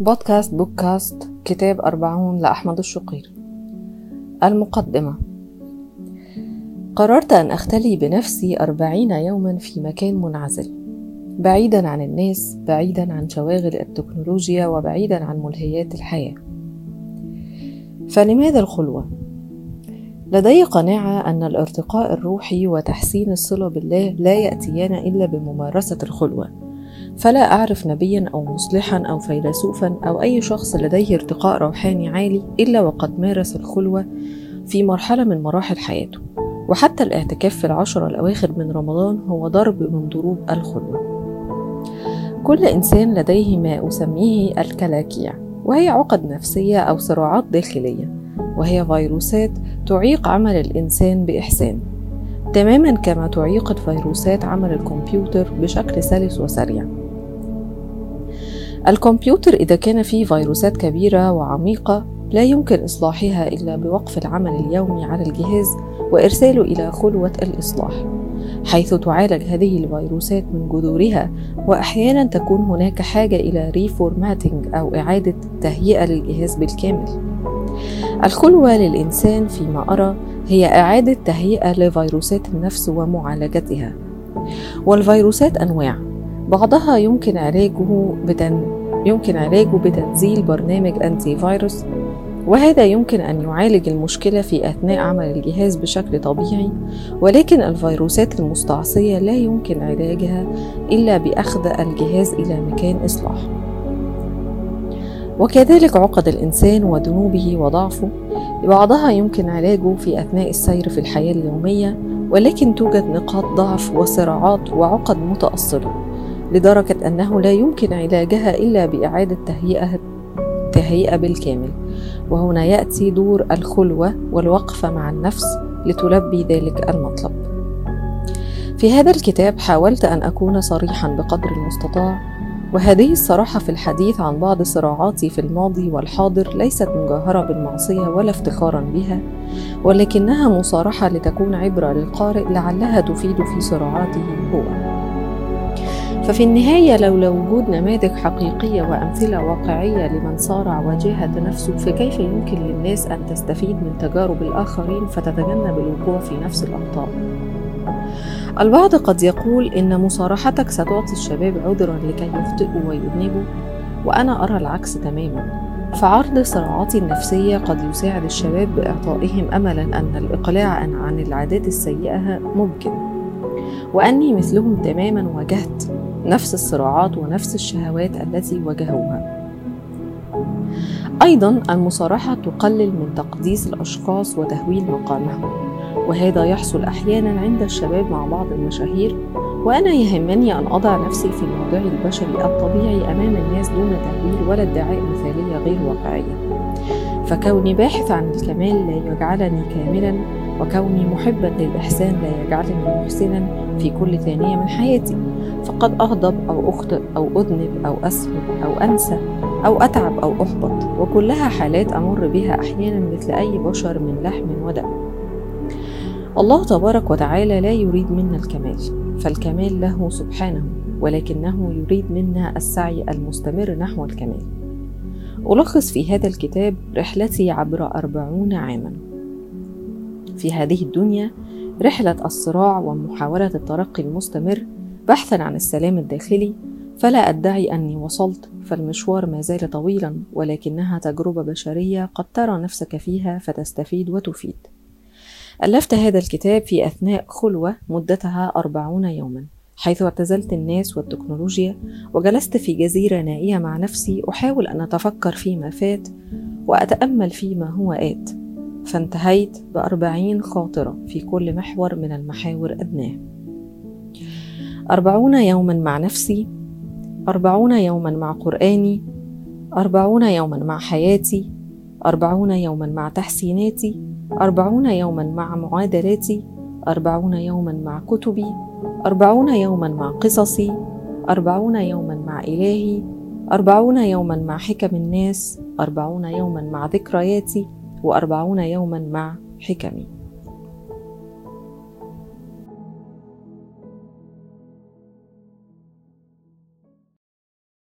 بودكاست بودكاست كتاب أربعون لأحمد الشقير. المقدمة. قررت أن أختلي بنفسي أربعين يوما في مكان منعزل. بعيدا عن الناس بعيدا عن شواغل التكنولوجيا وبعيدا عن ملهيات الحياة. فلماذا الخلوة؟ لدي قناعة أن الارتقاء الروحي وتحسين الصلة بالله لا يأتيان إلا بممارسة الخلوة. فلا أعرف نبيا أو مصلحا أو فيلسوفا أو أي شخص لديه ارتقاء روحاني عالي إلا وقد مارس الخلوة في مرحلة من مراحل حياته. وحتى الاعتكاف في العشرة الأواخر من رمضان هو ضرب من ضروب الخلوة. كل إنسان لديه ما أسميه الكلاكيع وهي عقد نفسية أو صراعات داخلية وهي فيروسات تعيق عمل الإنسان بإحسان. تماما كما تعيق الفيروسات عمل الكمبيوتر بشكل سلس وسريع. الكمبيوتر إذا كان فيه فيروسات كبيرة وعميقة لا يمكن إصلاحها إلا بوقف العمل اليومي على الجهاز وإرساله إلى خلوة الإصلاح حيث تعالج هذه الفيروسات من جذورها وأحيانا تكون هناك حاجة إلى ريفورماتينج أو إعادة تهيئة للجهاز بالكامل. الخلوة للإنسان فيما أرى هي إعادة تهيئة لفيروسات النفس ومعالجتها والفيروسات أنواع. بعضها يمكن علاجه بتن... يمكن علاجه بتنزيل برنامج أنتي فيروس وهذا يمكن أن يعالج المشكلة في أثناء عمل الجهاز بشكل طبيعي ولكن الفيروسات المستعصية لا يمكن علاجها إلا بأخذ الجهاز إلى مكان إصلاح. وكذلك عقد الإنسان وذنوبه وضعفه بعضها يمكن علاجه في أثناء السير في الحياة اليومية ولكن توجد نقاط ضعف وصراعات وعقد متأصلة. لدرجة أنه لا يمكن علاجها إلا بإعادة تهيئة تهيئة بالكامل. وهنا يأتي دور الخلوة والوقفة مع النفس لتلبي ذلك المطلب. في هذا الكتاب حاولت أن أكون صريحا بقدر المستطاع وهذه الصراحة في الحديث عن بعض صراعاتي في الماضي والحاضر ليست مجاهرة بالمعصية ولا افتخارا بها ولكنها مصارحة لتكون عبرة للقارئ لعلها تفيد في صراعاته هو. ففي النهاية لولا وجود نماذج حقيقية وأمثلة واقعية لمن صارع وجاهد نفسه فكيف يمكن للناس أن تستفيد من تجارب الآخرين فتتجنب الوقوع في نفس الأخطاء؟ البعض قد يقول إن مصارحتك ستعطي الشباب عذرا لكي يخطئوا ويذنبوا وأنا أرى العكس تماما. فعرض صراعاتي النفسية قد يساعد الشباب بإعطائهم أملا أن الإقلاع عن العادات السيئة ممكن وأني مثلهم تماما واجهت. نفس الصراعات ونفس الشهوات التي واجهوها. أيضا المصارحة تقلل من تقديس الأشخاص وتهويل مقامهم وهذا يحصل أحيانا عند الشباب مع بعض المشاهير وأنا يهمني أن أضع نفسي في موضعي البشري الطبيعي أمام الناس دون تهويل ولا ادعاء مثالية غير واقعية. فكوني باحث عن الكمال لا يجعلني كاملا وكوني محبا للإحسان لا يجعلني محسنا في كل ثانية من حياتي. فقد أغضب أو أخطئ أو أذنب أو أسهل أو أنسى أو أتعب أو أحبط وكلها حالات أمر بها أحيانا مثل أي بشر من لحم ودم. الله تبارك وتعالى لا يريد منا الكمال فالكمال له سبحانه ولكنه يريد منا السعي المستمر نحو الكمال. ألخص في هذا الكتاب رحلتي عبر أربعون عاما. في هذه الدنيا رحلة الصراع ومحاولة الترقي المستمر بحثا عن السلام الداخلي فلا أدعي أني وصلت فالمشوار ما زال طويلا ولكنها تجربة بشرية قد ترى نفسك فيها فتستفيد وتفيد. ألفت هذا الكتاب في أثناء خلوة مدتها أربعون يوما حيث اعتزلت الناس والتكنولوجيا وجلست في جزيرة نائية مع نفسي أحاول أن أتفكر فيما فات وأتأمل فيما هو آت. فانتهيت بأربعين خاطرة في كل محور من المحاور أدناه أربعون يوما مع نفسي أربعون يوما مع قرآني أربعون يوما مع حياتي أربعون يوما مع تحسيناتي أربعون يوما مع معادلاتي أربعون يوما مع كتبي أربعون يوما مع قصصي أربعون يوما مع إلهي أربعون يوما مع حكم الناس أربعون يوما مع ذكرياتي وأربعون يوما مع حكمي.